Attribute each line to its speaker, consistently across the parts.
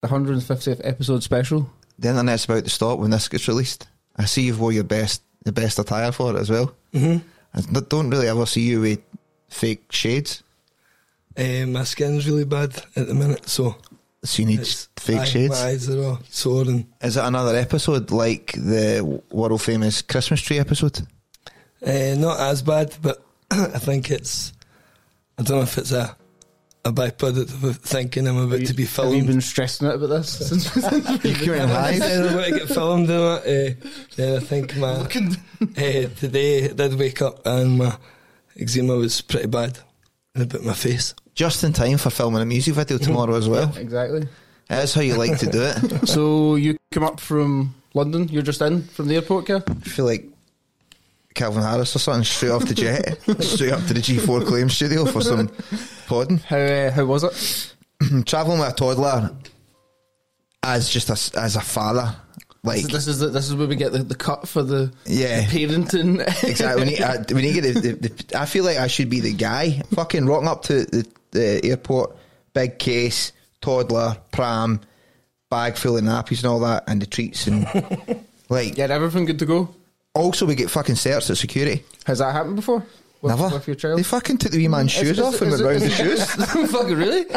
Speaker 1: The 150th episode special.
Speaker 2: The internet's about to stop when this gets released. I see you've wore your best, the best attire for it as well. Mm-hmm. I don't really ever see you with fake shades.
Speaker 3: Uh, my skin's really bad at the minute, so
Speaker 2: So you need
Speaker 3: it's
Speaker 2: fake
Speaker 3: aye,
Speaker 2: shades.
Speaker 3: My eyes are all sore and
Speaker 2: Is it another episode like the world famous Christmas tree episode?
Speaker 3: uh, not as bad, but I think it's. I don't know if it's a a byproduct of thinking I'm about to be
Speaker 1: Have you
Speaker 3: filmed.
Speaker 1: been stressing out about this? Since,
Speaker 2: You came in
Speaker 3: I
Speaker 2: live.
Speaker 3: I'm about to get filmed and that. Uh, then I think my uh, today I did wake up and my eczema was pretty bad and about my face.
Speaker 2: Just in time for filming a music video tomorrow as well.
Speaker 1: exactly.
Speaker 2: That's how you like to do it.
Speaker 1: So you come up from London. You're just in from the airport, Kev?
Speaker 2: I feel like Calvin Harris or something straight off the jet, straight up to the G4 Claim Studio for some podding.
Speaker 1: How uh, how was it?
Speaker 2: Traveling with a toddler as just a, as a father, like
Speaker 1: This is the, this is where we get the, the cut for the,
Speaker 2: Yeah.
Speaker 1: the parenting.
Speaker 2: exactly. When you, uh, when you get the, the, the, I feel like I should be the guy fucking rocking up to the, the airport, big case, toddler, pram, bag full of nappies and all that, and the treats and like.
Speaker 1: Get everything good to go.
Speaker 2: Also, we get fucking searched at security.
Speaker 1: Has that happened before? With,
Speaker 2: Never.
Speaker 1: with your child?
Speaker 2: They fucking took the wee man's shoes off and went round the shoes.
Speaker 1: Fucking really?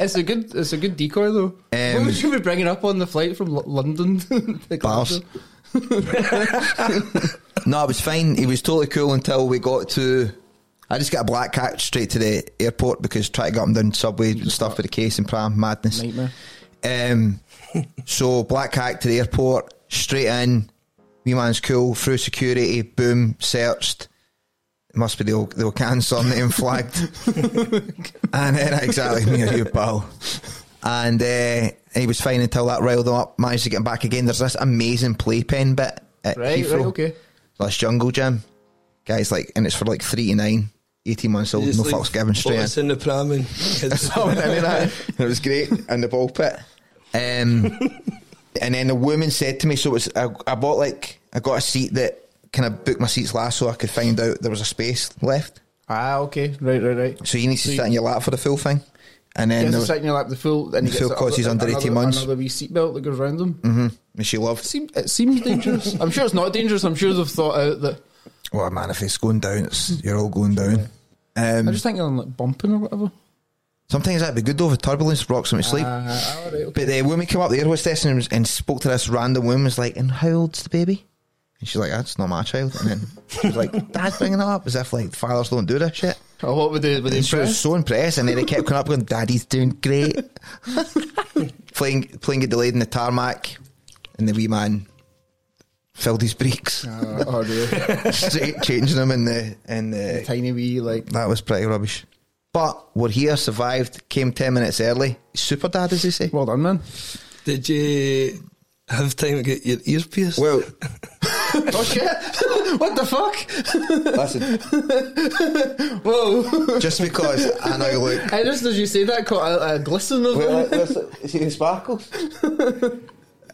Speaker 1: it's a good it's a good decoy though.
Speaker 2: Um,
Speaker 1: what would you be bringing up on the flight from L- London? to
Speaker 2: Bars. No, it was fine. He was totally cool until we got to. I just got a black cat straight to the airport because trying to get him down subway and stuff with the case and pram madness.
Speaker 1: Nightmare.
Speaker 2: Um, so black cat to the airport, straight in. Wee man's cool through security. Boom, searched. It must be the old, the old can surname flagged. and then exactly me or you, pal. And uh, he was fine until that riled him up. Managed to get him back again. There's this amazing playpen bit at
Speaker 1: Right,
Speaker 2: Heathrow.
Speaker 1: right, okay.
Speaker 2: This jungle gym. Guys, like, and it's for like three to nine. 18 months old, no
Speaker 3: like
Speaker 2: fucks given straight in.
Speaker 3: in the pram and.
Speaker 2: And any of that. And it was great in the ball pit. Um, and then the woman said to me, so it was I, I bought like I got a seat that kind of booked my seats last so I could find out there was a space left.
Speaker 1: Ah, okay. Right, right, right.
Speaker 2: So you need to
Speaker 1: So
Speaker 2: sit
Speaker 1: you-
Speaker 2: in your lap for the full thing. And then
Speaker 1: Gets
Speaker 2: there
Speaker 1: sit in your lap the full, and
Speaker 2: The full cause he's under 18 months.
Speaker 1: Another wee seatbelt that goes around them.
Speaker 2: mm-hmm, and she loved.
Speaker 1: Seem, it seems dangerous. I'm sure it's not dangerous. I'm sure they've thought out that.
Speaker 2: Well, man, if it's going down, it's you're all going down. Um,
Speaker 1: I just think I'm like bumping or whatever.
Speaker 2: Sometimes that'd be good though. If turbulence rocks them to sleep.
Speaker 1: Right, okay.
Speaker 2: But the woman came up, the air hostess, and, and spoke to this random woman, was like, and how old's the baby? And she's like, that's not my child. And then she was like, Dad's bringing it up as if like fathers don't do this shit.
Speaker 1: Oh, what would they? Would they
Speaker 2: And she was so impressed, and then they kept coming up going, Daddy's doing great. playing, playing get delayed in the tarmac, and the wee man filled his breeks,
Speaker 1: Uh, oh
Speaker 2: straight changing them in the in the.
Speaker 1: Tiny wee like.
Speaker 2: That was pretty rubbish. But we're here, survived, came ten minutes early. Super dad, as they say.
Speaker 1: Well done, man.
Speaker 3: Did you have time to get your ears pierced?
Speaker 2: Well,
Speaker 1: oh shit! what the fuck?
Speaker 2: Listen,
Speaker 1: Whoa!
Speaker 2: just because I know you look.
Speaker 1: I just as you say that, caught a, a glisten of
Speaker 2: Wait,
Speaker 1: it.
Speaker 2: see the sparkles?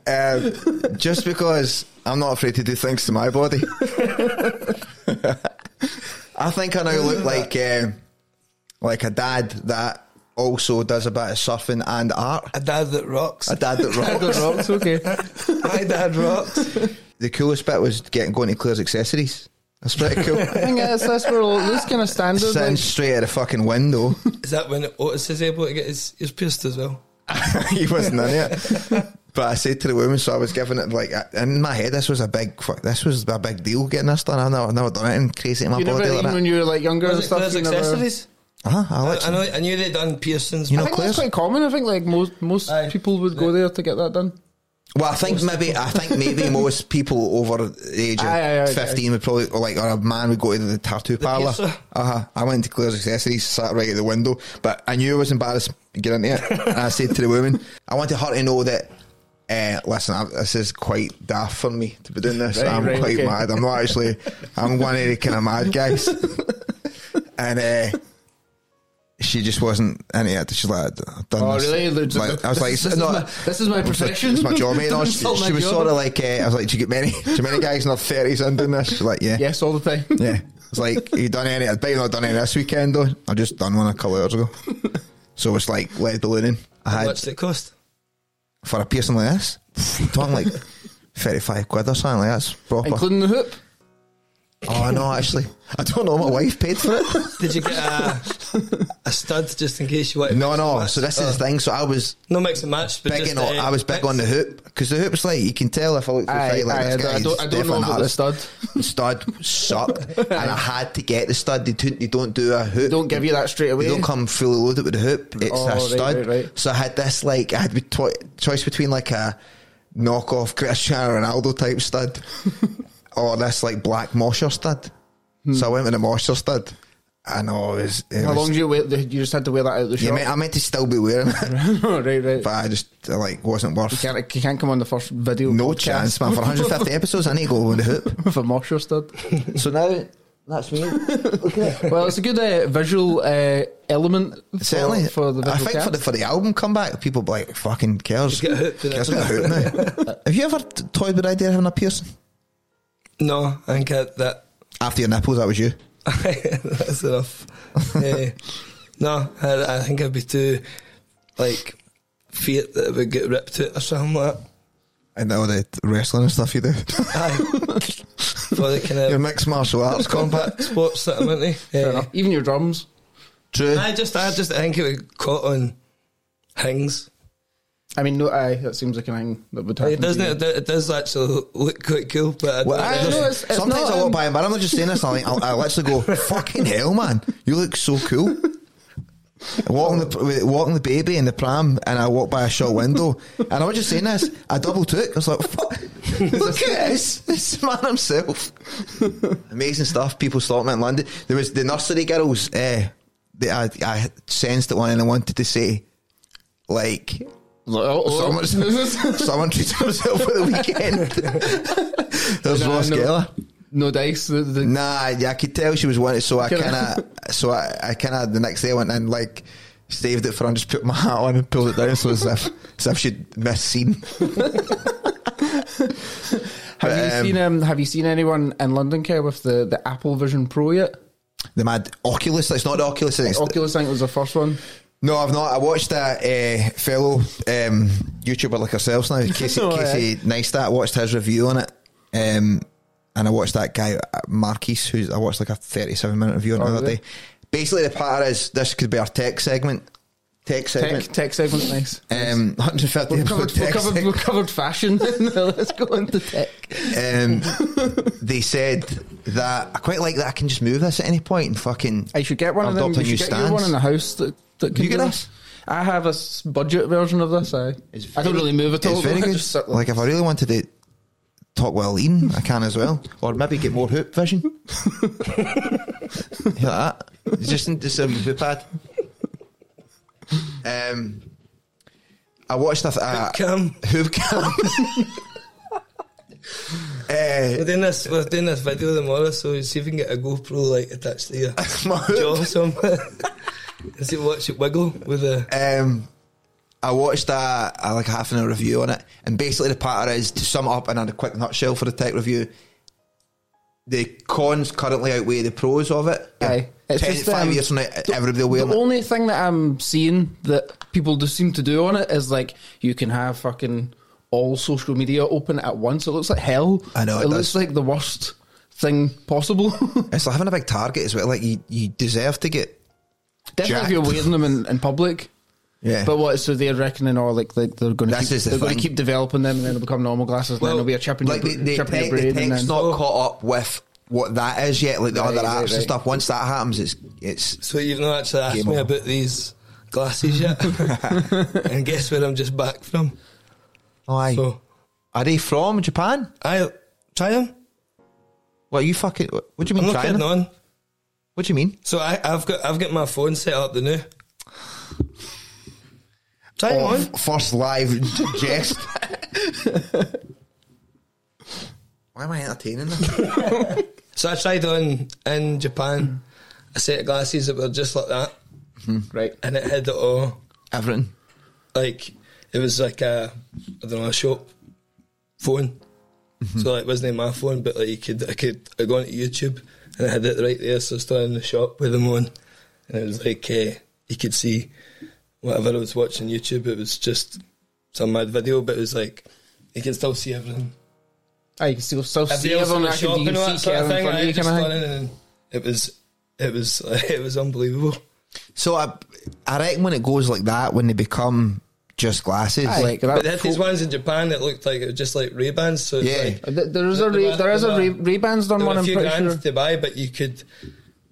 Speaker 2: Um, just because I'm not afraid to do things to my body. I think I now look like um, like a dad that also does a bit of surfing and art.
Speaker 3: A dad that rocks.
Speaker 2: A dad that rocks.
Speaker 1: don't know. It's okay.
Speaker 3: My dad rocks.
Speaker 2: the coolest bit was getting going to Claire's accessories. That's pretty cool.
Speaker 1: I think that's that's where all this kind of standard.
Speaker 2: Sitting
Speaker 1: Like,
Speaker 2: straight at the fucking window.
Speaker 3: Is that when Otis is able to get his ears pierced as well?
Speaker 2: he wasn't in it. But I said to the woman, so I was giving it like in my head. This was a big, fuck, this was a big deal getting this done. I've never, I've never done anything crazy to my
Speaker 1: you never
Speaker 2: body like
Speaker 1: even
Speaker 2: that.
Speaker 1: when you were like younger and
Speaker 3: Was it
Speaker 1: stuff.
Speaker 3: Claire's
Speaker 1: you never-
Speaker 3: accessories?
Speaker 2: Uh-huh, I,
Speaker 3: I, I know. I knew they'd done piercings.
Speaker 2: You
Speaker 1: I
Speaker 2: know
Speaker 1: think that's quite common. I think like most most
Speaker 3: Aye.
Speaker 1: people would go there to get that done.
Speaker 2: Well, I think maybe I think maybe most people over the age of
Speaker 1: Aye, aye, aye,
Speaker 2: fifteen would probably or like or a man would go to the tattoo parlour. Uh huh. I went to Claire's accessories, sat right at the window, but I knew I was embarrassed to get into it. and I said to the woman, I wanted her to know that. Uh, listen, I, this is quite daft for me to be doing this.
Speaker 1: Right,
Speaker 2: I'm
Speaker 1: right,
Speaker 2: quite
Speaker 1: okay.
Speaker 2: mad. I'm not actually. I'm one of the kind of mad guys. and uh, she just wasn't into it. She's like, I've done
Speaker 1: Oh,
Speaker 2: this.
Speaker 1: really?
Speaker 2: Like, I was like,
Speaker 1: this, is
Speaker 2: no,
Speaker 1: my, this is my
Speaker 2: it's my-
Speaker 1: profession.
Speaker 2: It's my job, mate. No, she, she was
Speaker 1: job.
Speaker 2: sort of like, uh, I was like, do you get many, do you many guys in their thirties and doing this? She's like, yeah,
Speaker 1: yes, all the time.
Speaker 2: yeah. It's like, you done any? I bet you not done any this weekend though. I just done one a couple of hours ago. so it's like lead ballooning. I
Speaker 3: How
Speaker 2: had
Speaker 3: much did it cost?
Speaker 2: for a piercing like this, talking like thirty-five quid or something like that. That's proper.
Speaker 1: including the hoop.
Speaker 2: oh no, actually, I don't know. My wife paid for it.
Speaker 3: Did you get a, a stud just in case you wanted?
Speaker 2: No, no. So this is the oh. thing. So I was
Speaker 3: no mix and match, but
Speaker 2: big
Speaker 3: just,
Speaker 2: on. I was big
Speaker 3: mix.
Speaker 2: on the hoop because the hoop's like you can tell if I look through
Speaker 1: Aye,
Speaker 2: sight, like
Speaker 1: aye,
Speaker 2: this
Speaker 1: I don't- I don't- I don't
Speaker 2: definitely
Speaker 1: know
Speaker 2: an
Speaker 1: about the stud.
Speaker 2: The stud sucked, and I had to get the stud. They, don't- they don't do a hoop.
Speaker 1: They Don't give you that straight away.
Speaker 2: They don't come fully loaded with the hoop. It's
Speaker 1: Oh,
Speaker 2: a stud.
Speaker 1: right, right.
Speaker 2: So I had this like I had the choice between like a knockoff Cristiano Ronaldo type stud or this like black Mosher stud. So I went with the Mosher stud. I know it was. It
Speaker 1: Hmm. How
Speaker 2: was
Speaker 1: long did you wait? You just had to wear that out of the
Speaker 2: yeah,
Speaker 1: shop.
Speaker 2: mate, I meant to still be wearing it,
Speaker 1: right, right.
Speaker 2: but I just like wasn't
Speaker 1: You
Speaker 2: worth.
Speaker 1: can't, you can't come on the first video.
Speaker 2: No
Speaker 1: podcast
Speaker 2: chance, man. For 150 episodes, I need to go with the hoop.
Speaker 1: with a Mosher stud.
Speaker 2: So now that's me. Look at it.
Speaker 1: well, it's a good uh, visual uh, element for,
Speaker 2: Certainly,
Speaker 1: for the
Speaker 2: I
Speaker 1: visual
Speaker 2: think for the for the album comeback, people be like fucking cares.
Speaker 3: Just get a hoop.
Speaker 2: Kerr's got a hoop now. Have you ever toyed with the idea of having a piercing
Speaker 3: No, I think I, that
Speaker 2: after your nipples? That was you.
Speaker 3: that's enough. Eh, no, I, I think I'd be too like feared that it would get ripped out or something like that.
Speaker 2: And all the wrestling and stuff you do.
Speaker 3: Aye. For the kind
Speaker 2: your
Speaker 3: of
Speaker 2: mixed martial arts combat.
Speaker 3: sports that I'm into.
Speaker 1: Fair
Speaker 3: Eh.
Speaker 1: Even your drums.
Speaker 2: True.
Speaker 3: I just, I just, I think it would caught on things.
Speaker 1: I mean, no, aye, that seems like a thing that would happen.
Speaker 3: It doesn't.
Speaker 1: to you.
Speaker 3: It, it does actually look quite cool, but I
Speaker 2: Well,
Speaker 3: don't
Speaker 2: I
Speaker 3: know.
Speaker 1: know, it's- it's
Speaker 2: sometimes
Speaker 1: not,
Speaker 2: I walk
Speaker 1: um,
Speaker 2: by him, but I'm not just saying this. I, like, I, I literally go, "Fucking hell, man! You look so cool." walking the walking the baby in the pram, and I walk by a shop window, and I was just saying this. I double took. I was like, Fuck, "Look at this! This man himself." Amazing stuff. People stop me in London. There was the nursery girls. Uh, they, I, I sensed that one, and I wanted to say, like.
Speaker 1: Oh, oh.
Speaker 2: Someone, someone treated himself for the weekend. There's
Speaker 1: Nah,
Speaker 2: Ross
Speaker 1: no.
Speaker 2: Geller.
Speaker 1: no dice. The, the,
Speaker 2: Nah, yeah, I could tell she was wanting. So I kind of, so I, I kind of the next day I went and like staved it for her and just put my hat on and pulled it down, so as if as if she'd missed scene.
Speaker 1: have you
Speaker 2: um,
Speaker 1: seen? Um, have you seen anyone in London Kerr with the, the Apple Vision Pro yet?
Speaker 2: The mad Oculus. It's not the Oculus. It's
Speaker 1: Oculus, I think was the first one.
Speaker 2: No, I've not. I watched that uh, fellow um, YouTuber like ourselves now, Casey,
Speaker 1: Oh,
Speaker 2: Casey Neistat. Watched his review on it, um, and I watched that guy uh, Marques, who's I watched like a thirty-seven minute review on
Speaker 1: Oh,
Speaker 2: the other day. Basically, the part is this could be our tech segment. Tech
Speaker 1: Tech,
Speaker 2: segment.
Speaker 1: tech segment, nice.
Speaker 2: Um, 150
Speaker 1: We've
Speaker 2: episode
Speaker 1: covered,
Speaker 2: tech
Speaker 1: covered, we've covered fashion. Let's go into tech.
Speaker 2: um, they said that I quite like that I can just move this at any point and fucking.
Speaker 1: I should get one of
Speaker 2: Adopt
Speaker 1: them. You should get one in the house that, that can
Speaker 2: You get
Speaker 1: do
Speaker 2: this?
Speaker 1: I have a s- budget version of this. I,
Speaker 2: It's
Speaker 1: I don't really move at all.
Speaker 2: It's very
Speaker 1: I
Speaker 2: good.
Speaker 1: just sit
Speaker 2: Like if I really wanted to talk while eating, I can as well, or maybe get more hoop vision. Hear that? It's just in this um, hoop pad. Um, I watched a th- uh,
Speaker 3: Cam.
Speaker 2: hoop cam. uh,
Speaker 3: We're doing this. We're doing this video tomorrow, so see if we can get a GoPro like attached to your
Speaker 2: My hook.
Speaker 3: jaw somewhere. And see watch it wiggle with the.
Speaker 2: Um, I watched a, a like half an hour review on it, and basically the patter is to sum it up in a quick nutshell for the tech review. The cons currently outweigh the pros of it.
Speaker 1: Aye. It's
Speaker 2: Ten,
Speaker 1: just,
Speaker 2: five
Speaker 1: um,
Speaker 2: years from now, everybody will wear
Speaker 1: The
Speaker 2: it.
Speaker 1: only thing that I'm seeing that people do seem to do on it is like you can have fucking all social media open at once. It looks like hell.
Speaker 2: I know, it
Speaker 1: It,
Speaker 2: does.
Speaker 1: looks like the worst thing possible.
Speaker 2: It's like having a big target as well. Like you, you deserve to get.
Speaker 1: Definitely if you're
Speaker 2: Jacked.
Speaker 1: wearing them in, in public.
Speaker 2: Yeah,
Speaker 1: But what? So they're reckoning, or like they, they're going to
Speaker 2: This
Speaker 1: keep,
Speaker 2: is the
Speaker 1: they're going
Speaker 2: thing.
Speaker 1: to keep developing them, and then they'll become normal glasses, and
Speaker 3: Well,
Speaker 1: then there'll be a chip in
Speaker 2: like
Speaker 1: your,
Speaker 2: the, the,
Speaker 1: chip in
Speaker 2: tech,
Speaker 1: your brain,
Speaker 2: the
Speaker 1: and
Speaker 2: tech's
Speaker 1: then
Speaker 2: not caught up with what that is yet. Like the
Speaker 1: Right,
Speaker 2: other
Speaker 1: right,
Speaker 2: apps and
Speaker 1: right.
Speaker 2: stuff. Once that happens, it's it's
Speaker 3: So you've not actually asked
Speaker 2: Game
Speaker 3: me
Speaker 2: over.
Speaker 3: about these glasses yet, and guess where I'm just back from.
Speaker 2: oh, aye.
Speaker 3: So
Speaker 2: Are they from Japan?
Speaker 3: I try them.
Speaker 2: What you fucking? What, what do you
Speaker 3: I'm
Speaker 2: mean
Speaker 3: not
Speaker 2: China?
Speaker 3: kidding on.
Speaker 2: What do you mean?
Speaker 3: So I, I've got I've got my phone set up the new. Try
Speaker 2: Oh,
Speaker 3: on.
Speaker 2: f- first live jest. Why am I entertaining them?
Speaker 3: So I tried on in Japan a set of glasses that were just like that, mm-hmm.
Speaker 1: right.
Speaker 3: and it had it all.
Speaker 2: Oh, Everything.
Speaker 3: Like it was like a I don't know a shop phone. Mm-hmm. So like, it wasn't my phone, but like you could I could I go onto YouTube and I had it right there, so I started in the shop with them on, and it was like uh, you could see whatever I was watching YouTube. It was just some mad video, but it was like you can still see everything.
Speaker 1: Ah, you can still, still see
Speaker 3: Everything else in
Speaker 1: everyone.
Speaker 3: the
Speaker 1: Actually,
Speaker 3: shop
Speaker 1: you
Speaker 3: and all
Speaker 1: can
Speaker 3: that
Speaker 1: see
Speaker 3: sort of
Speaker 1: Kevin in
Speaker 3: thing.
Speaker 1: front of
Speaker 3: I
Speaker 1: you,
Speaker 3: just
Speaker 1: kind of
Speaker 3: gone and it was it was it was unbelievable.
Speaker 2: So I, I reckon when it goes like that, when they become just glasses,
Speaker 1: Aye.
Speaker 2: like
Speaker 3: But they had these ones in Japan that looked like it was just like Ray Bans. So
Speaker 2: Yeah.
Speaker 3: like,
Speaker 1: Uh, There is a
Speaker 3: There
Speaker 1: Ray, there is a
Speaker 3: there
Speaker 1: Ray, Ray Ban's done
Speaker 3: there
Speaker 1: one.
Speaker 3: were a
Speaker 1: I'm
Speaker 3: few
Speaker 1: pretty
Speaker 3: grand
Speaker 1: sure.
Speaker 3: to buy, but you could.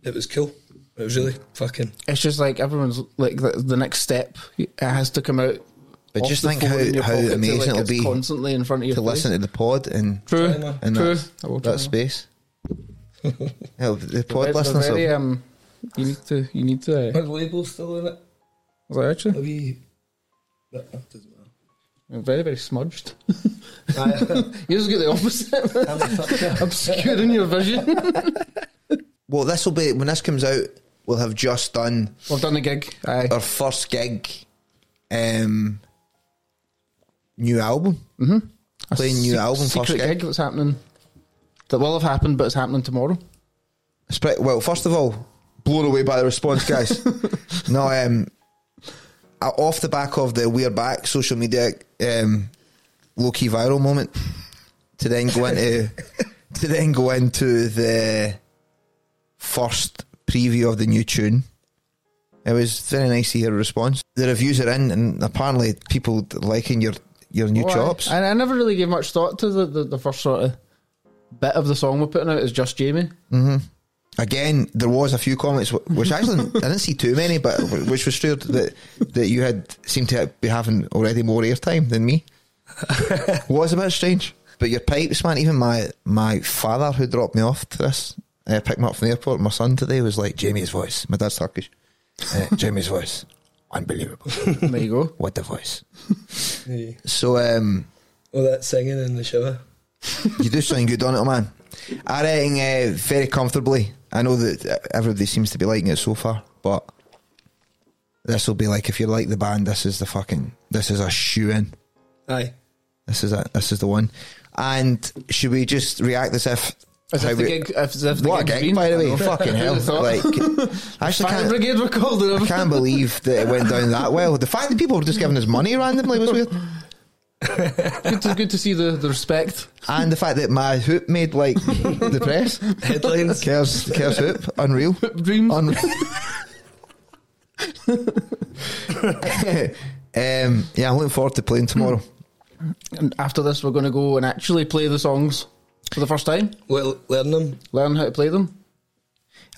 Speaker 3: It was cool. It was really fucking.
Speaker 1: It's just like everyone's like the, the next step. It has to come out.
Speaker 2: But just
Speaker 1: the
Speaker 2: think how- how amazing
Speaker 1: like,
Speaker 2: it'll be
Speaker 1: constantly in front of you
Speaker 2: to listen to the pod and
Speaker 1: True,
Speaker 3: China.
Speaker 2: in
Speaker 1: true.
Speaker 2: that,
Speaker 1: I will try
Speaker 2: that
Speaker 1: that.
Speaker 2: space. yeah, the pod
Speaker 1: They're
Speaker 2: listeners.
Speaker 1: very, um, you need to. You need to.
Speaker 3: Are the labels still in it?
Speaker 1: Was that actually?
Speaker 3: Have you? That that doesn't.
Speaker 1: Very, very smudged. You just get the opposite. Obscuring your vision.
Speaker 2: well, this will be when this comes out. We'll have just done
Speaker 1: We've done the gig. Aye.
Speaker 2: our first gig, um, new album. Mm-hmm. Playing new
Speaker 1: Se-
Speaker 2: album
Speaker 1: Secret
Speaker 2: first
Speaker 1: gig
Speaker 2: gig.
Speaker 1: that's happening. That will have happened, but it's happening tomorrow.
Speaker 2: Spe- Well, first of all, blown away by the response, guys. no, um, off the back of the we're back social media um, low key viral moment, to then go into to then go into the first preview of the new tune. It was very nice to hear a response. The reviews are in, and apparently people liking your your new
Speaker 1: Oh,
Speaker 2: chops.
Speaker 1: I, I never really gave much thought to the, the, the first sort of bit of the song we're putting out is just Jamie.
Speaker 2: Again, there was a few comments, which actually I didn't see too many, but which was true that that you had seemed to be having already more airtime than me. was a bit strange, but your pipes, man. Even my my father who dropped me off to this, uh, picked me up from the airport. My son today was like Jamie's voice. My dad's Turkish. Uh, Jamie's voice, unbelievable.
Speaker 1: There you go.
Speaker 2: What a voice.
Speaker 3: Yeah.
Speaker 2: So um,
Speaker 3: All that singing in the shower.
Speaker 2: you do something good on it, man. I reckon uh, very comfortably. I know that everybody seems to be liking it so far, but this will be like if you like the band, this is the fucking this is a shoe in.
Speaker 3: Aye.
Speaker 2: This is it. This is the one. And should we just react as if
Speaker 1: As if the
Speaker 2: we-
Speaker 1: gig, as if the
Speaker 2: what gig,
Speaker 1: been.
Speaker 2: by the way? Fucking hell!
Speaker 1: Who'd have thought?
Speaker 2: Like, I actually
Speaker 1: Fire
Speaker 2: can't.
Speaker 1: Brigade were called
Speaker 2: I can't believe that it went down that well. The fact that people were just giving us money randomly was weird,
Speaker 1: good, to, good to see the, the respect.
Speaker 2: and the fact that my hoop made like the press
Speaker 3: Headlines.
Speaker 2: Kerr's, Kerr's hoop, unreal.
Speaker 1: Dreams.
Speaker 2: Unreal. um, yeah, I'm looking forward to playing tomorrow.
Speaker 1: And after this, we're going to go and actually play the songs for the first time.
Speaker 3: Well, learn them.
Speaker 1: Learn how to play them.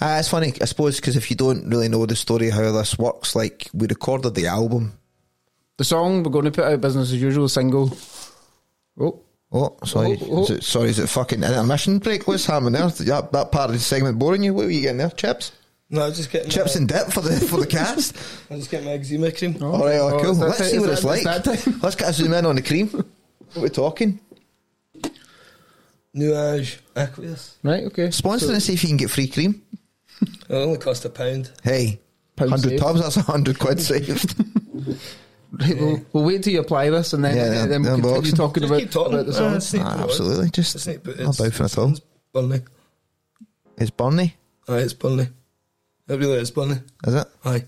Speaker 2: Ah, it's funny, I suppose, because if you don't really know the story how this works, like we recorded the album.
Speaker 1: The song we're going to put out business as usual single. Oh,
Speaker 2: Oh, sorry,
Speaker 1: Oh, oh.
Speaker 2: Is it, sorry, is it fucking intermission break? What's happening there? That, that part of the segment boring you? What were you getting there? Chips,
Speaker 3: No, I was just getting
Speaker 2: chips
Speaker 3: my,
Speaker 2: and dip for the for the cast.
Speaker 3: I was just getting my eczema cream. Oh.
Speaker 2: All right, oh,
Speaker 1: Oh,
Speaker 2: cool. Let's
Speaker 1: ti-
Speaker 2: see what it's like.
Speaker 1: that time?
Speaker 2: Let's get a zoom in on the cream. What are we talking?
Speaker 3: Nuage Aqueous.
Speaker 1: Right, okay.
Speaker 2: Sponsor and see if you can get free cream.
Speaker 3: It only cost a pound.
Speaker 2: Hey,
Speaker 1: Pound
Speaker 2: 100
Speaker 1: saved.
Speaker 2: tubs, that's 100 quid saved.
Speaker 1: Right, we'll, we'll wait till you apply this and then,
Speaker 2: Yeah, yeah,
Speaker 1: then we'll
Speaker 2: unboxing.
Speaker 1: continue talking about,
Speaker 3: keep talking.
Speaker 1: about the
Speaker 3: Uh,
Speaker 1: song.
Speaker 3: it's not
Speaker 2: Ah,
Speaker 3: put it on.
Speaker 2: absolutely, just
Speaker 3: It's not put-
Speaker 2: not about for at all.
Speaker 3: It's Burnley.
Speaker 2: It's Burnley,
Speaker 3: Aye, it's Burnley. It really is Burnley.
Speaker 2: is it?
Speaker 3: Aye.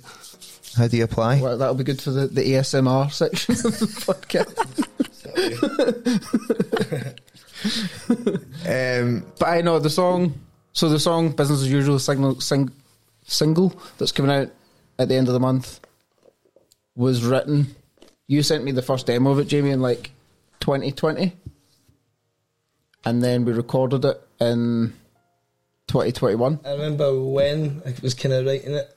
Speaker 2: How do you apply?
Speaker 1: Well, that'll be good for the, the ASMR section of the podcast.
Speaker 2: Um,
Speaker 1: But I know the song. So the song "Business as Usual" signal, sing, single that's coming out at the end of the month was written. You sent me the first demo of it, Jamie, in like 2020, and then we recorded it in 2021.
Speaker 3: I remember when I was kind of writing it.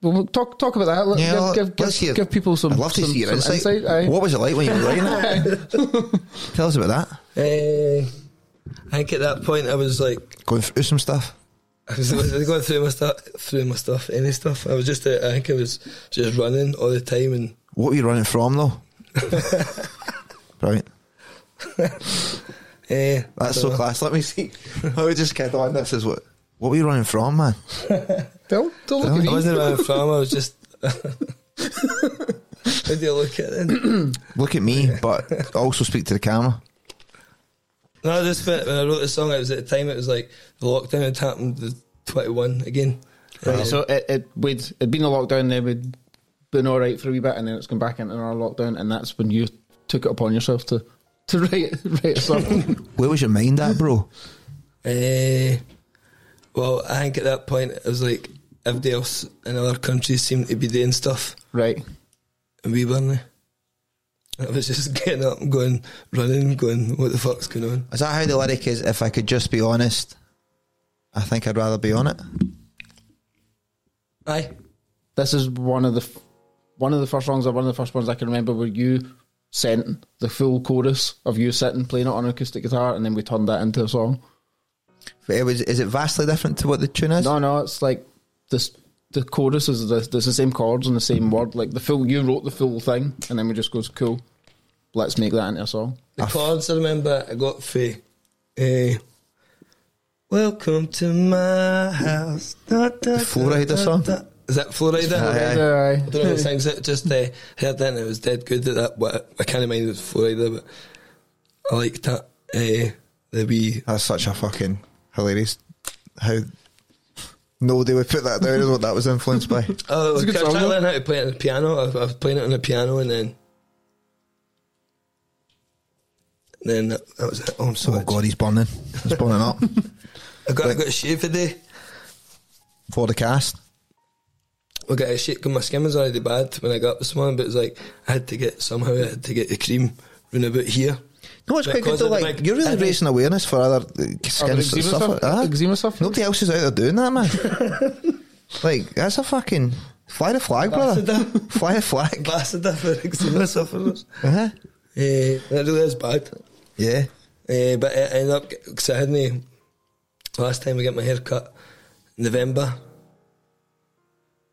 Speaker 1: Well, we'll talk talk about that. Let-
Speaker 2: yeah,
Speaker 1: give, give,
Speaker 2: let's
Speaker 1: give,
Speaker 2: hear-
Speaker 1: give people some.
Speaker 2: I'd love to
Speaker 1: some-
Speaker 2: see your
Speaker 1: some
Speaker 2: insight.
Speaker 1: aye.
Speaker 2: What was it like when you were writing it? Tell us about that.
Speaker 3: Uh, I think at that point I was like,
Speaker 2: Going through some stuff.
Speaker 3: I was, I was going through my stuff, through my stuff, any stuff. I was just, uh, I think I was just running all the time, and
Speaker 2: What were you running from, though? right.
Speaker 3: uh,
Speaker 2: That's so class. Let me see. I would just get on. This is what. What were you running from, man?
Speaker 1: Don't, don't look
Speaker 2: Tell
Speaker 1: at
Speaker 2: me.
Speaker 3: I wasn't running from. I was just. How do you look at it?
Speaker 2: Look at me, but also speak to the camera.
Speaker 3: No, I just when when I wrote the song, it was at the time it was like the lockdown had happened, the twenty one again.
Speaker 1: Right,
Speaker 3: Uh,
Speaker 1: so it, it we'd it'd been a lockdown, then we'd been all right for a wee bit, and then it's gone back into our lockdown, and that's when you took it upon yourself to to write write a song.
Speaker 2: Where was your mind at, bro?
Speaker 3: Uh, well, I think at that point it was like everybody else in other countries seemed to be doing stuff,
Speaker 1: right.
Speaker 3: and we weren't. I was just getting up and going, running, going, what the fuck's going on?
Speaker 2: Is that how the lyric is? If I could just be honest, I think I'd rather be on it.
Speaker 3: Aye.
Speaker 1: This is one of the f- one of the first songs or one of the first ones I can remember where you sent the full chorus of you sitting playing it on acoustic guitar, and then we turned that into a song.
Speaker 2: But it was. Is it vastly different to what the tune is?
Speaker 1: No, no, it's like this. The chorus is the, there's the same chords and the same word. Like the full, you wrote the full thing, and then we just goes cool. Let's make that into a song.
Speaker 3: The chords I remember I got for uh, Welcome to my house. Da, da,
Speaker 2: Flo Rida
Speaker 3: da,
Speaker 2: song?
Speaker 3: da. Is that Flo Rida?
Speaker 2: Aye,
Speaker 1: aye.
Speaker 3: I don't know who sings it. Just uh, heard that and it was dead good at that. But I can't mind it was Flo Rida, but I liked that. Uh, the wee.
Speaker 2: That's such a fucking hilarious. How nobody would put that down as what that was influenced by.
Speaker 3: Oh, I was
Speaker 1: a good
Speaker 3: trying
Speaker 1: song,
Speaker 3: to learn how to play it on the piano. I, I was playing it on the piano and then. Then that, that was it. Oh, I'm so
Speaker 2: Oh god, he's burning. He's burning up
Speaker 3: I got I got a shave today.
Speaker 2: for the cast.
Speaker 3: I got a shave because my skin was already bad when I got up this morning, but it's like I had to get somehow I had to get the cream round about here.
Speaker 2: No, it's quite good
Speaker 3: Because
Speaker 2: though.
Speaker 3: of
Speaker 2: Like
Speaker 3: big-
Speaker 2: you're really raising awareness for other uh, skin
Speaker 1: Other
Speaker 2: stuff.
Speaker 1: eczema stuff?
Speaker 2: Aye.
Speaker 1: Eczema stuff?
Speaker 2: Nobody else is out there doing that, man. like that's a fucking fly the flag, brother. Fly the flag.
Speaker 3: Ambassador for eczema sufferers.
Speaker 2: Uh-huh.
Speaker 3: Eh, that really is bad.
Speaker 2: Yeah.
Speaker 3: Uh, but I ended up because I hadn't. Last time I got my hair cut, November.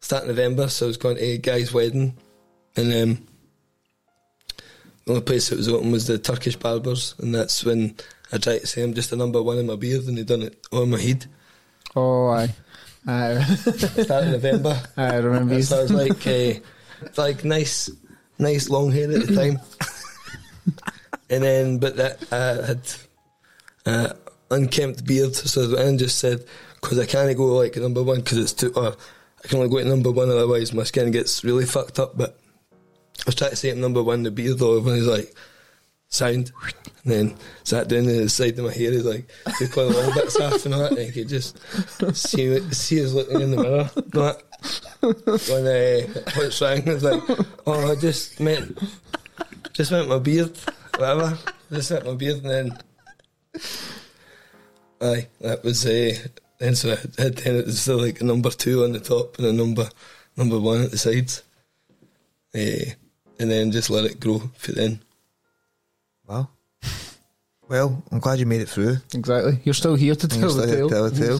Speaker 3: Start November, so I was going to a guy's wedding, and um, the only place that was open was the Turkish barbers, and that's when I tried to say I'm just a number one in my beard, and they done it on my head.
Speaker 1: Oh, aye. Aye.
Speaker 3: Start of November.
Speaker 1: I remember.
Speaker 3: So I was like, uh, like nice, nice long hair at the time. and then, but that I had uh, unkempt beard, so I just said, because I can't go like number one because it's too, or I can only go to number one otherwise my skin gets really fucked up. But I was trying to say I'm number one, the beard though, when he's like, sound. And then sat down to the side of my hair, he's like, took all the long bits off and all that, and could just see, see us looking in the mirror. But when uh, what's wrong? was like, oh, I just meant, just meant my beard, whatever. Just meant my beard, and then, aye, that was. Uh, then so I had then it was still like a number two on the top and a number number one at the sides, uh, and then just let it grow for then.
Speaker 2: Wow. Well, I'm glad you made it through.
Speaker 1: Exactly. You're still here to tell
Speaker 2: Just
Speaker 1: the
Speaker 2: let it
Speaker 1: tale.
Speaker 2: tell the tale.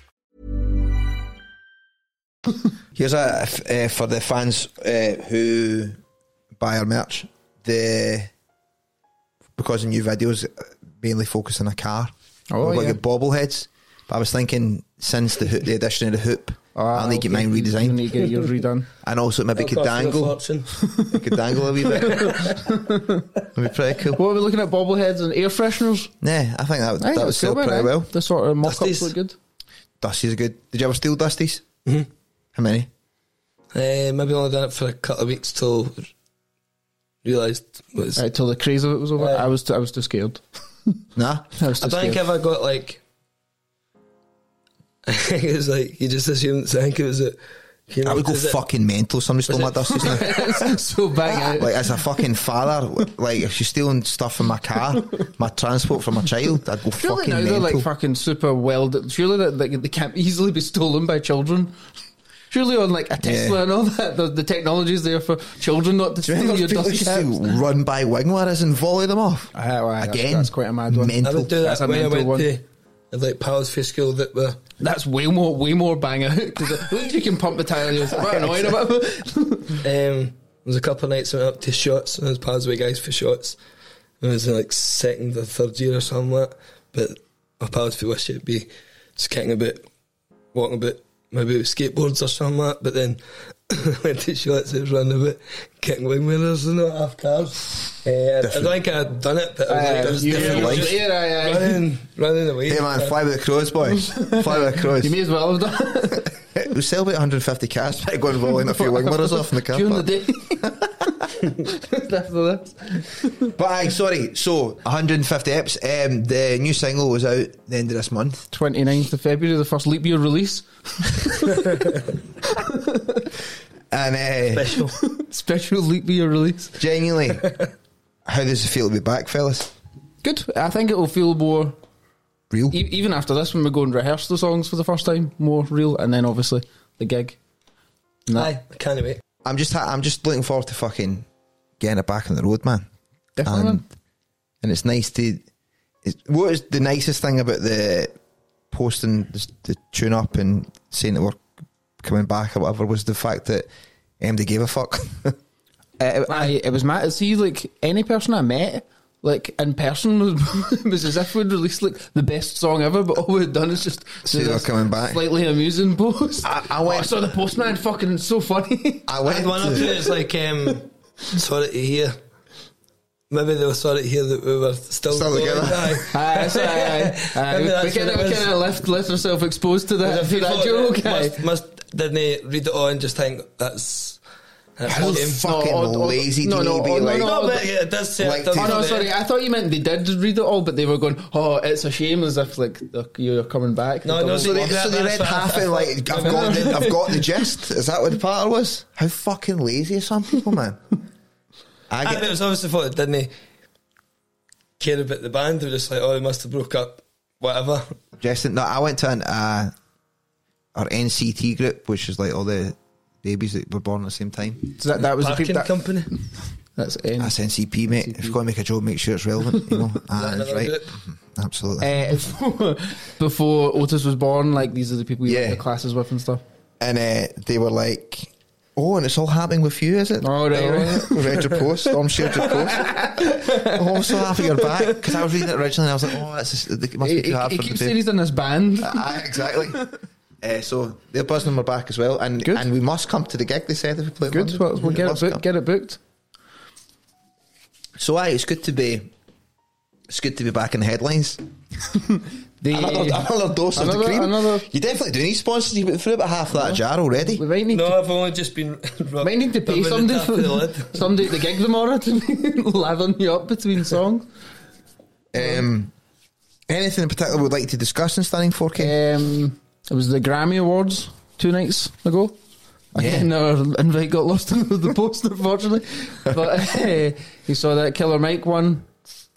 Speaker 2: Here's a uh, for the fans uh, who buy our merch. The because the new videos mainly focus on a car.
Speaker 1: Oh,
Speaker 2: We've got
Speaker 1: yeah.
Speaker 2: bobbleheads. But I was thinking since the hoop, the addition of the hoop,
Speaker 1: Ah,
Speaker 2: I need to get
Speaker 1: okay.
Speaker 2: mine
Speaker 1: You
Speaker 2: redesigned,
Speaker 1: need to get yours redone.
Speaker 2: and also maybe
Speaker 3: It'll
Speaker 2: could
Speaker 3: cost you a
Speaker 2: dangle, it could dangle a wee bit. That'd be pretty cool.
Speaker 1: What are we looking at? Bobbleheads and air fresheners?
Speaker 2: Yeah, I think that would,
Speaker 1: I think
Speaker 2: that would
Speaker 1: that's
Speaker 2: sell
Speaker 1: cool,
Speaker 2: pretty
Speaker 1: eh?
Speaker 2: well.
Speaker 1: The sort of mock-ups look good.
Speaker 2: Dusty's a good. Did you ever steal Dusties? Mm-hmm. How many?
Speaker 3: Uh, maybe only done it for a couple of weeks till realised was.
Speaker 1: Right, till the craze of it was over.
Speaker 3: Right.
Speaker 1: I was too, I was too scared.
Speaker 2: Nah.
Speaker 1: I was too
Speaker 3: I think
Speaker 1: scared.
Speaker 3: if I got like, I think it was like you just assumed. I think it was a. You know,
Speaker 2: I would go
Speaker 3: is it-
Speaker 2: fucking mental. if Somebody stole my
Speaker 3: it-
Speaker 2: Dusties now.
Speaker 1: so bang out.
Speaker 2: Like as a fucking father, like if she's stealing stuff from my car, my transport for my child, I'd go
Speaker 1: Surely
Speaker 2: fucking
Speaker 1: now they're like fucking super well. Surely that like, they can't easily be stolen by children. Surely on like a Tesla
Speaker 2: Yeah.
Speaker 1: and all that, the, the technology is there for children not to
Speaker 2: Do
Speaker 1: steal
Speaker 2: remember
Speaker 1: your
Speaker 2: people
Speaker 1: dust
Speaker 2: used
Speaker 1: caps.
Speaker 2: to run by wing ladders and volley them off?
Speaker 1: Aye, aye, that's-
Speaker 2: Again,
Speaker 1: that's quite a mad one.
Speaker 3: I
Speaker 2: Mental.
Speaker 3: would do
Speaker 1: That's a
Speaker 3: when I
Speaker 1: mental
Speaker 3: went
Speaker 1: one.
Speaker 3: to I'd like pals for school that were.
Speaker 1: That's way more, way more bang out because at least you can pump the tire. You're a bit annoyed about it.
Speaker 3: Um, there was a couple of nights I went up to Shotts and I was pals with guys for Shotts. I was in like second or third year or something like that. But my pals for wish it'd be just kicking a bit, walking a maybe with skateboards or something like that. But then went to Shotts, it was running a bit, kicking wing mirrors and all half cars. Uh, I don't think I'd done it, but I was like, it was different life.
Speaker 1: yeah, aye, aye.
Speaker 3: Running, running away.
Speaker 2: Hey man, fly with the crows, boys. fly with the crows.
Speaker 1: You may as well have done it
Speaker 2: we sell about 150 cars by going volleying a few wing mirrors off in the car
Speaker 1: during
Speaker 2: park.
Speaker 1: the day. After this.
Speaker 2: But aye, sorry. So 150 eps. Um, the new single was out the end of this month.
Speaker 1: 29th of February, the first leap year release.
Speaker 2: And uh,
Speaker 3: Special.
Speaker 1: Special leap year release.
Speaker 2: genuinely, how does it feel to be back, fellas?
Speaker 1: Good. I think it will feel more,
Speaker 2: Real.
Speaker 1: e- even after this, when we go and rehearse the songs for the first time, more real. And then obviously the gig. And that-
Speaker 3: Aye, I can't wait.
Speaker 2: I'm just ha- I'm just looking forward to fucking getting it back on the road, man.
Speaker 1: Definitely.
Speaker 2: And, and it's nice to. It's, what is the nicest thing about the posting the, the tune up and saying that we're coming back or whatever was the fact that MD gave a fuck.
Speaker 1: Uh, I, it was mad. See, like any person I met, like in person, was, was as if we'd released like the best song ever, but all we'd done is just
Speaker 2: see
Speaker 1: do
Speaker 2: they were
Speaker 1: this
Speaker 2: coming back.
Speaker 1: Slightly amusing post.
Speaker 2: I- I
Speaker 1: Oh,
Speaker 2: went-
Speaker 1: I saw the postman. Fucking so funny.
Speaker 2: I
Speaker 3: I
Speaker 2: went
Speaker 3: had one up
Speaker 2: to-
Speaker 3: to it's like, um, sorry to hear. Maybe they were sorry to hear that we were still,
Speaker 2: Still
Speaker 3: going.
Speaker 2: together.
Speaker 3: Aye.
Speaker 1: Aye, aye, aye, aye. We kind of
Speaker 3: it was.
Speaker 1: kind of left left ourselves exposed to that,
Speaker 3: If
Speaker 1: to that joke.
Speaker 3: must, must didn't they read it all and just think that's that's
Speaker 2: How fucking
Speaker 1: No,
Speaker 2: lazy
Speaker 1: no,
Speaker 2: do you
Speaker 1: no,
Speaker 2: need to be
Speaker 1: no,
Speaker 2: like?
Speaker 1: no.
Speaker 3: No, but yeah, it does say
Speaker 2: Like
Speaker 3: it does
Speaker 2: to-
Speaker 1: Oh no, sorry. I thought you meant they did read it all, but they were going, "Oh, it's a shame," as if like you're coming back.
Speaker 3: No, no,
Speaker 2: So they, so they
Speaker 3: that's
Speaker 2: read half it
Speaker 3: thought.
Speaker 2: like I've got the, I've got the gist. Is that what the part was? How fucking lazy are some people, man? I
Speaker 3: Aye, but it was obviously thought it didn't they care about the band. They were just like, oh, they must have broke up, whatever.
Speaker 2: Justin. No, I went to an, uh, our NCT group, which is like all the babies that were born at the same time.
Speaker 1: So that, that was the
Speaker 3: Parking
Speaker 1: people. That,
Speaker 3: company.
Speaker 1: that's N.
Speaker 2: That's NCP, mate. If you're going to make a joke, make sure it's relevant. You know, that's right.
Speaker 3: group?
Speaker 2: Mhm, Absolutely.
Speaker 1: Uh, before Otis was born, like these are the people you
Speaker 2: Yeah.
Speaker 1: went to classes with and stuff.
Speaker 2: and uh, they were like, "Oh, and it's all happening with you, is it?"
Speaker 1: Oh, right, right.
Speaker 2: Read your post. Storm shared your post. oh, I'm so happy you're back because I was reading it originally. and I was like, "Oh, that's just, it must be too
Speaker 1: he,
Speaker 2: hard
Speaker 1: he
Speaker 2: for
Speaker 1: keeps
Speaker 2: the
Speaker 1: saying he's in this band.
Speaker 2: Ah, exactly. Uh, so they're buzzing we're back as well, and
Speaker 1: Good.
Speaker 2: and we must come to the gig. They said if we play. at
Speaker 1: Good. Well, we'll
Speaker 2: We
Speaker 1: get it
Speaker 2: must
Speaker 1: booked.
Speaker 2: come.
Speaker 1: Get it booked.
Speaker 2: So aye, it's good to be. It's good to be back in the headlines.
Speaker 1: The,
Speaker 2: Another, another dose of the cream.
Speaker 1: another-
Speaker 2: You definitely do need sponsors. You've been through about half that jar already.
Speaker 1: we might need
Speaker 3: No,
Speaker 1: to,
Speaker 3: I've only just been. rub-
Speaker 1: might need to pay
Speaker 3: the
Speaker 1: somebody
Speaker 3: top the
Speaker 1: for somebody at the gig tomorrow to be lathering you up between songs.
Speaker 2: Um, anything in particular we'd like to discuss in Stunning 4K?
Speaker 1: Um, it was the Grammy Awards two nights ago. Again, our invite got lost in the post, unfortunately. But uh, you saw that Killer Mike won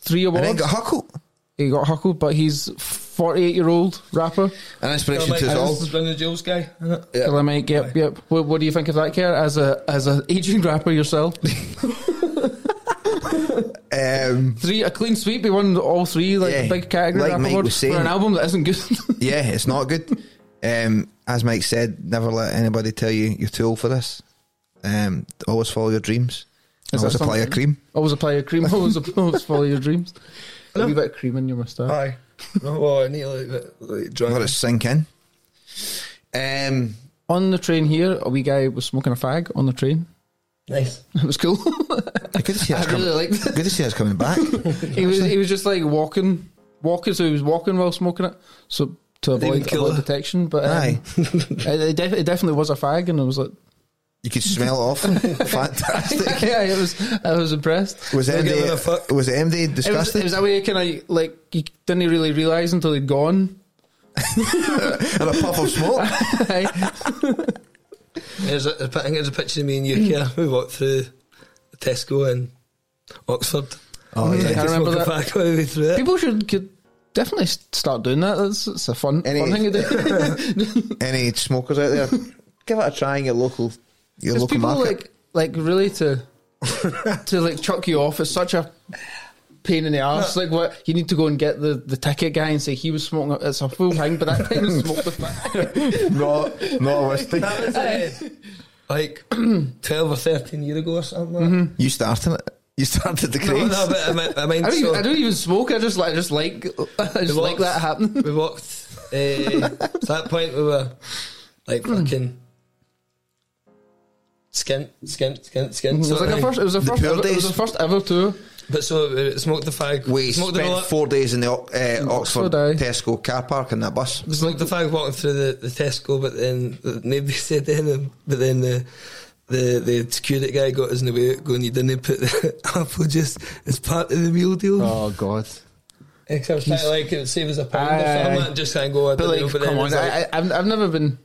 Speaker 1: three
Speaker 2: and then
Speaker 1: awards.
Speaker 2: got Huckle.
Speaker 1: he got huckled, but he's 48 year old rapper.
Speaker 2: An inspiration
Speaker 3: Like,
Speaker 2: to us all.
Speaker 3: this is Bring the Jewels guy. isn't it?
Speaker 2: Yeah.
Speaker 1: Killer Mike, yep, yep. What, what do you think of that, Kerr? As a as a aging rapper yourself,
Speaker 2: Um,
Speaker 1: three a clean sweep. He won all three, like
Speaker 2: Yeah,
Speaker 1: big category
Speaker 2: like
Speaker 1: rap
Speaker 2: Mike
Speaker 1: awards
Speaker 2: was saying-
Speaker 1: for an album that isn't good.
Speaker 2: yeah, it's not good. Um, as Mike said, never let anybody tell you you're too old for this. Um, always follow your dreams.
Speaker 1: Is
Speaker 2: always apply your cream.
Speaker 1: always apply your cream. Always, always follow your dreams. A wee bit of cream in your moustache.
Speaker 3: Aye. No, well, I need to like, bit, like drunk.
Speaker 2: Let it sink in. Um,
Speaker 1: On the train here, a wee guy was smoking a fag on the train.
Speaker 3: Nice.
Speaker 1: It was cool.
Speaker 2: good to see
Speaker 1: I
Speaker 2: us
Speaker 1: really liked it.
Speaker 2: Good to see us coming back.
Speaker 1: He was he was just like walking, walking. So he was walking while smoking it, so to avoid,
Speaker 3: kill
Speaker 1: avoid detection. But um,
Speaker 2: Aye.
Speaker 1: it, it, def- it definitely was a fag, and I was like,
Speaker 2: You could smell it off. Fantastic.
Speaker 1: yeah, it was I was impressed.
Speaker 2: Was
Speaker 3: Don't
Speaker 2: MD,
Speaker 3: give a fuck.
Speaker 2: was it MD
Speaker 1: It was,
Speaker 2: disgusted?
Speaker 1: it was a way kind of like you didn't really realise until he'd gone.
Speaker 2: and a puff of smoke?
Speaker 3: There's a, I think there's a picture of me and you here. We walked through Tesco in Oxford.
Speaker 2: Oh,
Speaker 1: I
Speaker 3: Just
Speaker 1: remember that.
Speaker 3: fag all the it.
Speaker 1: People should could definitely start doing that. That's it's a fun
Speaker 2: Any-
Speaker 1: fun thing to do.
Speaker 2: Any smokers out there? Give it a try in your local, your
Speaker 1: Because
Speaker 2: local
Speaker 1: people
Speaker 2: market.
Speaker 1: like like really to to like chuck you off is such a pain in the arse. Like what you need to go and get the, the ticket guy and say he was smoking. It's a full thing, but that thing smoked the fag.
Speaker 2: not, not a whiskey.
Speaker 3: That was uh, like 12 or 13 years ago or something like that.
Speaker 2: You started it. You started the
Speaker 3: No,
Speaker 2: craze.
Speaker 3: no, but I mean, I mean
Speaker 1: I don't,
Speaker 3: so
Speaker 1: even, I don't even smoke. I just like I just like I just
Speaker 3: we
Speaker 1: like that happening.
Speaker 3: We walked. Uh, at that point, we were like fucking skint, skint, skint, skint.
Speaker 1: It was like a first. It was a
Speaker 2: The
Speaker 1: first. Ever, it was the first ever tour.
Speaker 3: But so we smoked the fag.
Speaker 2: We
Speaker 3: smoked
Speaker 2: spent four days in the uh, Oxford. Tesco car park in that bus.
Speaker 3: We smoked the fag walking through the, the Tesco, but then nobody said anything. But then the the the security guy got us in the way, going, "You didn't put the apple juice as part of the meal deal."
Speaker 1: Oh God!
Speaker 3: Except I was trying to like it would save us a pound or something,
Speaker 1: aye.
Speaker 3: just kind of go. I
Speaker 1: But like,
Speaker 3: know, but
Speaker 1: come on!
Speaker 3: was like,
Speaker 1: I, I, I've I've never been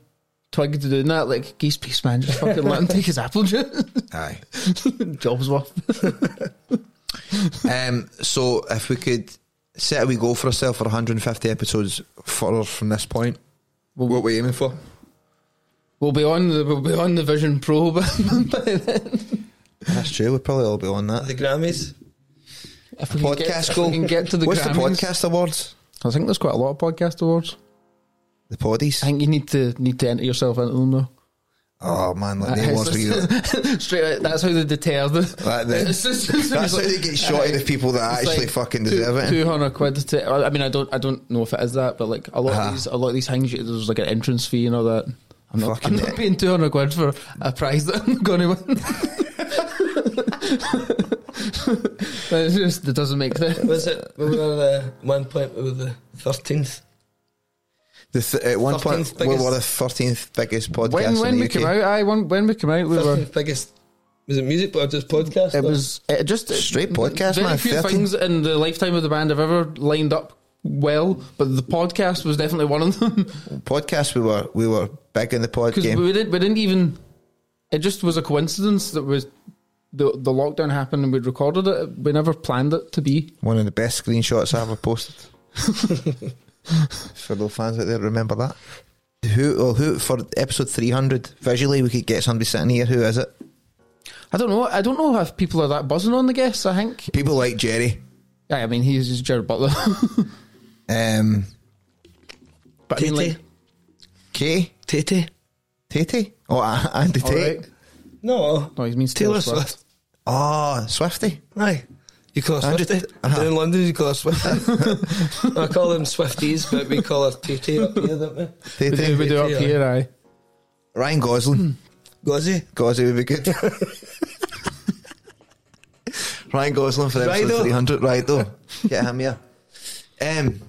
Speaker 1: twigged to doing that. Like, geese piece man, just fucking let him take his apple juice.
Speaker 2: Aye.
Speaker 1: Jobs worth.
Speaker 2: um, so if we could set a we go for ourselves for 150 episodes further from this point, what are we aiming for?
Speaker 1: We'll be on the we'll be on the Vision Pro by, by then.
Speaker 2: That's true. We'll probably all be on that.
Speaker 3: the Grammys.
Speaker 1: If we can get-
Speaker 2: podcast
Speaker 1: if
Speaker 2: go.
Speaker 1: we can get to the
Speaker 2: What's
Speaker 1: Grammys.
Speaker 2: the podcast awards?
Speaker 1: I think there's quite a lot of podcast awards.
Speaker 2: The poddies.
Speaker 1: I think you need to need to enter yourself into them though.
Speaker 2: Oh man, like
Speaker 1: That
Speaker 2: the
Speaker 1: is-
Speaker 2: awards you.
Speaker 1: Straight out, that's how they deter the.
Speaker 2: That, the,
Speaker 1: It's just-
Speaker 2: that's
Speaker 1: it's
Speaker 2: how they get shot at the people that actually
Speaker 1: like
Speaker 2: fucking
Speaker 1: two-
Speaker 2: deserve it.
Speaker 1: 200 quid to, I mean I don't I don't know if it is that but like a lot
Speaker 2: Ah.
Speaker 1: of these a lot of these things there's like an entrance fee and all that I'm not,
Speaker 2: Fucking
Speaker 1: I'm not paying 200 quid for a prize that I'm going to win it's just it doesn't make sense
Speaker 3: Was it? We were uh, one point. We were the thirteenth.
Speaker 2: The th- at one point,
Speaker 3: 13th
Speaker 2: we were the thirteenth biggest podcast
Speaker 1: when when
Speaker 2: in the
Speaker 1: we
Speaker 2: UK.
Speaker 1: came out I when, when we came out we were
Speaker 3: Thirteenth biggest. Was it music or just podcast?
Speaker 1: it
Speaker 3: or-
Speaker 1: was it just
Speaker 2: Straight podcast,
Speaker 1: very
Speaker 2: man,
Speaker 1: few
Speaker 2: 13.
Speaker 1: things in the lifetime of the band have ever lined up well but the podcast was definitely one of them
Speaker 2: podcast. We were we were big in the pod
Speaker 1: because
Speaker 2: game.
Speaker 1: we didn't we didn't even it just was a coincidence that was the the lockdown happened and we'd recorded it we never planned it to be
Speaker 2: One of the best screenshots I ever posted. for those fans out there, remember that. Who? Well, who for episode three hundred? Visually, we could get somebody sitting here. Who is it?
Speaker 1: I don't know I don't know if people are that buzzing on the guests I think
Speaker 2: People like Jerry.
Speaker 1: yeah I mean he's, he's Jared Butler
Speaker 2: Um,
Speaker 1: but I mean like
Speaker 2: Kay,
Speaker 3: Tete.
Speaker 2: Tate. Oh, A- Andy Tate.
Speaker 1: right
Speaker 3: No,
Speaker 1: no he means
Speaker 3: Taylor
Speaker 1: Taylor, Swift.
Speaker 3: Swift.
Speaker 2: Oh, Swifty.
Speaker 3: Aye. You call her
Speaker 2: 100
Speaker 3: Swifty.
Speaker 2: uh-huh.
Speaker 3: Down in London, you call her Swifty. I call them Swifties, but we call her TT up here, don't we?
Speaker 2: Tay
Speaker 1: We
Speaker 2: Tay.
Speaker 1: do, we do up here, aye.
Speaker 2: Ryan Gosling.
Speaker 3: Gauzy.
Speaker 2: Gosling would be good. Ryan Gosling for episode
Speaker 3: Rido.
Speaker 2: 300. Right, though. Get him, here. Um,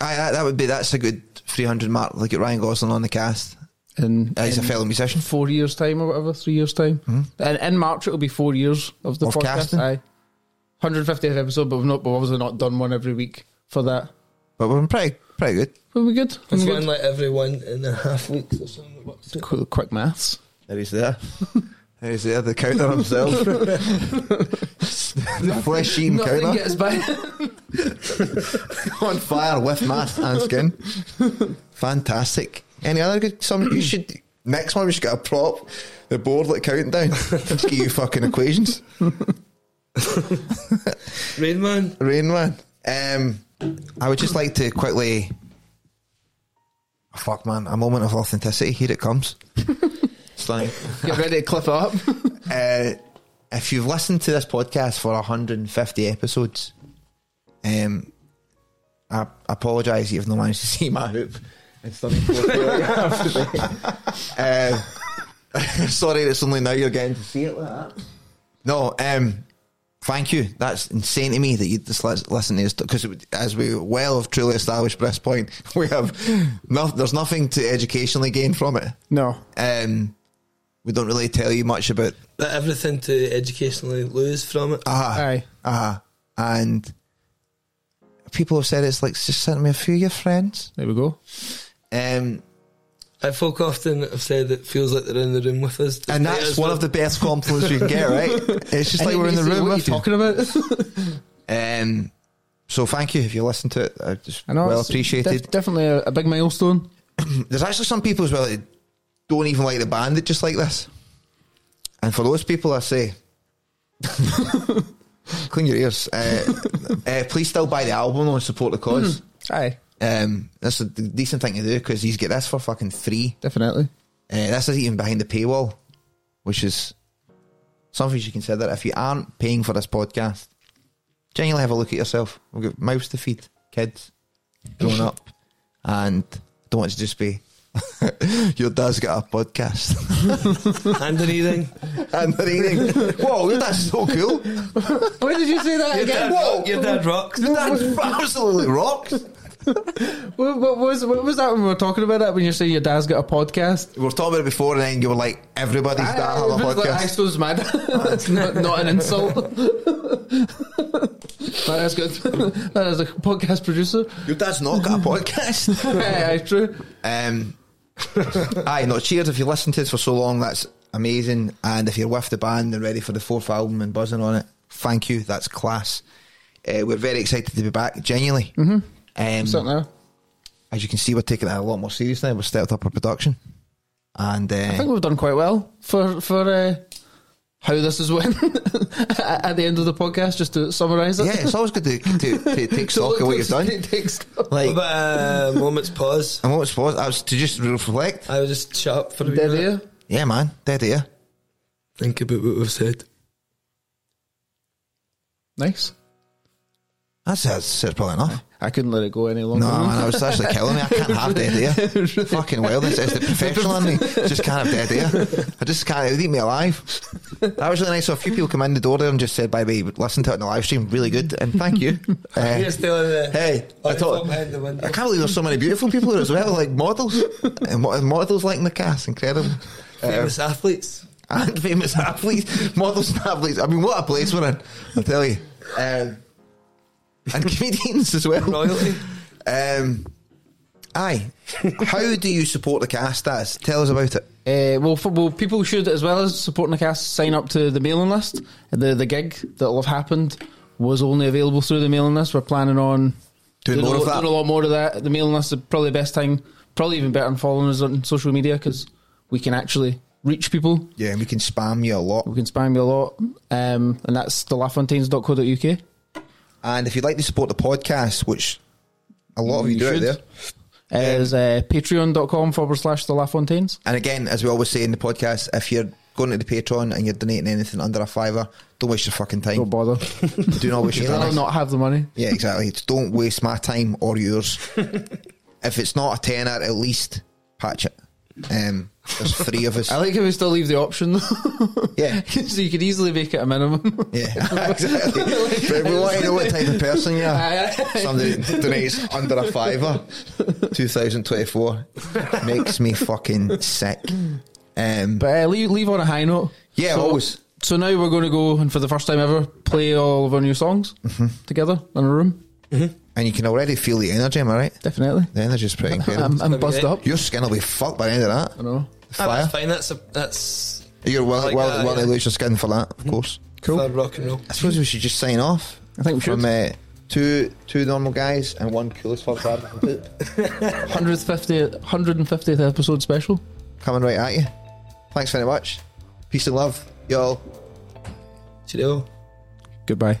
Speaker 2: aye, that, that would be, that's a good 300 mark. Like get Ryan Gosling on the cast. And he's a fellow musician.
Speaker 1: Four years' time or whatever, three years' time. Hmm. And in March it'll be four years of the
Speaker 2: Of
Speaker 1: podcast.
Speaker 2: casting?
Speaker 1: Aye. 150th episode, but we've not, we've obviously not done one every week for that.
Speaker 2: But we're pretty, pretty good.
Speaker 1: We'll we good?
Speaker 3: It's
Speaker 1: Will we
Speaker 3: one
Speaker 1: good?
Speaker 3: like every one and a half weeks or something. What's it?
Speaker 1: Qu- quick maths.
Speaker 2: There he's there. He's there, the counter himself. the flesh eating
Speaker 1: Nothing
Speaker 2: counter.
Speaker 1: gets by.
Speaker 2: on fire with mask and skin. Fantastic. Any other good? Some you should next one we should get a prop. The board like counting down. Just give you fucking equations.
Speaker 3: Rain Man.
Speaker 2: Rain man. Um, I would just like to quickly. Oh, fuck man, a moment of authenticity. Here it comes. It's like
Speaker 1: Get ready to clip it up.
Speaker 2: uh, if you've listened to this podcast for 150 episodes, um, I, I apologise you've not managed to see my hoop. It's stunning. uh, sorry, it's only now you're getting to see it like that. No, um, thank you. That's insane to me that you just lis- listen to this because as we well have truly established by this point, we have no, there's nothing to educationally gain from it.
Speaker 1: No.
Speaker 2: Um, we don't really tell you much about
Speaker 3: But everything to educationally lose from it.
Speaker 2: Ah,
Speaker 1: Aye.
Speaker 2: ah, and people have said it's like just sent me a few of your friends.
Speaker 1: There we go.
Speaker 2: Um,
Speaker 3: I folk often have said it feels like they're in the room with us.
Speaker 2: and that's one
Speaker 3: not-
Speaker 2: of the best compliments you can get, right? It's just like we're in the room
Speaker 1: What are
Speaker 2: with
Speaker 1: you
Speaker 2: you.
Speaker 1: talking about?
Speaker 2: Um, so thank you if you listen to it. I just
Speaker 1: I know.
Speaker 2: well
Speaker 1: it's
Speaker 2: appreciated.
Speaker 1: def- definitely a, a big milestone.
Speaker 2: There's actually some people as well that don't even like the band that just like this. And for those people, I say, clean your ears. Uh, uh, please still buy the album and support the cause.
Speaker 1: Aye.
Speaker 2: Um, that's a decent thing to do because you get this for fucking free.
Speaker 1: Definitely.
Speaker 2: Uh, this is even behind the paywall, which is something you should consider. If you aren't paying for this podcast, genuinely have a look at yourself. We've got mouths to feed, kids growing up, and don't want to just be. Your dad's got a podcast
Speaker 3: and an eating.
Speaker 2: and they're eating. Whoa, your dad's so cool.
Speaker 1: Where did you say that
Speaker 3: Your
Speaker 1: again?
Speaker 3: dad, rock, your dad rocks.
Speaker 2: Your dad absolutely rocks.
Speaker 1: What, what was what was that when we were talking about that? When you're saying your dad's got a podcast?
Speaker 2: We were talking about it before, and then you were like, "Everybody's dad
Speaker 1: I,
Speaker 2: has a
Speaker 1: I was like, I
Speaker 2: podcast."
Speaker 1: suppose my dad. That's not, not an insult. But that's good. That is a podcast producer.
Speaker 2: Your dad's not got a podcast.
Speaker 1: Aye, aye, true.
Speaker 2: Um, aye, no, cheers if you listened to this for so long. That's amazing. And if you're with the band and ready for the fourth album and buzzing on it, thank you. That's class. Uh, we're very excited to be back, genuinely. Mm-hmm. Um, as you can see, we're taking it a lot more seriously. We've stepped up our production. And uh,
Speaker 1: I think we've done quite well for for uh, how this is went at at the end of the podcast. Just to summarise it.
Speaker 2: yeah, it's always good to, to, to take stock of what you've done.
Speaker 1: Take stock.
Speaker 2: Like,
Speaker 3: But uh, moment's pause.
Speaker 2: and what was supposed, I was to just reflect.
Speaker 3: I was just shut up for a wee
Speaker 1: Dead
Speaker 3: minute.
Speaker 1: air.
Speaker 2: Yeah, man, dead air.
Speaker 3: Think about what we've said.
Speaker 1: Nice.
Speaker 2: That's, that's, that's probably enough.
Speaker 1: I couldn't let it go any longer.
Speaker 2: No, man, I was actually killing me. I can't have dead air. Fucking well, this is the professional in me. Just can't have dead air. I just can't. It would eat me alive. That was really nice. So a few people come in the door there and just said, "By the way, listen to it in the live stream. Really good, and thank you." Uh,
Speaker 3: You're still in the.
Speaker 2: hey, I
Speaker 3: Like
Speaker 2: thought
Speaker 3: the.
Speaker 2: I can't believe there's so many beautiful people here as well, like models and mo- models like in the cast. Incredible. Uh,
Speaker 3: famous athletes.
Speaker 2: and famous athletes, models and athletes. I mean, what a place we're in, I tell you. Um, and comedians as well.
Speaker 3: Royalty.
Speaker 2: Um, aye. How do you support the cast as? Tell us about it.
Speaker 1: Uh, well, for, well, people should, as well as supporting the cast, sign up to the mailing list. The the gig that will have happened was only available through the mailing list. We're planning on
Speaker 2: Doing more
Speaker 1: a,
Speaker 2: of that.
Speaker 1: Doing a lot more of that. The mailing list is probably the best thing. Probably even better than following us on social media because we can actually reach people.
Speaker 2: Yeah, we can spam you a lot.
Speaker 1: We can spam you a lot, um, and that's thelafontaines.co.uk.
Speaker 2: And if you'd like to support the podcast, which a lot of you,
Speaker 1: You
Speaker 2: do out
Speaker 1: should.
Speaker 2: there,
Speaker 1: Is uh, patreon.com forward slash the Lafontaines.
Speaker 2: and again, as we always say in the podcast, if you're going to the Patreon and you're donating anything under a fiver, don't waste your fucking time.
Speaker 1: Don't bother.
Speaker 2: Do not waste your
Speaker 1: time.
Speaker 2: Time.
Speaker 1: not have the money.
Speaker 2: Yeah, exactly. Don't waste my time or yours. if it's not a tenner, at least patch it. Um, there's three of us.
Speaker 1: I like how we still leave the option though.
Speaker 2: Yeah.
Speaker 1: so you could easily make it a minimum.
Speaker 2: Yeah, exactly. But we want to know what type of person you are. Somebody donates under a fiver. 2024 makes me fucking sick. Um,
Speaker 1: But uh, leave, leave on a high note.
Speaker 2: Yeah,
Speaker 1: so,
Speaker 2: always.
Speaker 1: So now we're going to go and for the first time ever play all of our new songs
Speaker 2: Mm-hmm.
Speaker 1: together in a room.
Speaker 2: and you can already feel the energy, am I right?
Speaker 1: Definitely.
Speaker 2: The energy's pretty incredible.
Speaker 1: I'm, I'm buzzed
Speaker 3: great.
Speaker 1: up.
Speaker 2: Your skin will be fucked by the end of that.
Speaker 1: I know.
Speaker 2: Fire.
Speaker 3: that's fine. That's a, that's
Speaker 2: You're well,
Speaker 3: like
Speaker 2: willing,
Speaker 3: that,
Speaker 2: willing to
Speaker 3: yeah.
Speaker 2: lose your skin for that, of course.
Speaker 1: Cool.
Speaker 3: for rock and roll.
Speaker 2: I suppose we should just sign off.
Speaker 1: I think we
Speaker 2: From
Speaker 1: should.
Speaker 2: uh, two two normal guys and one coolest fuck lad
Speaker 1: 150th, 150th episode special.
Speaker 2: coming right at you. Thanks very much. Peace and love, y'all.
Speaker 3: Cheerio.
Speaker 1: Goodbye.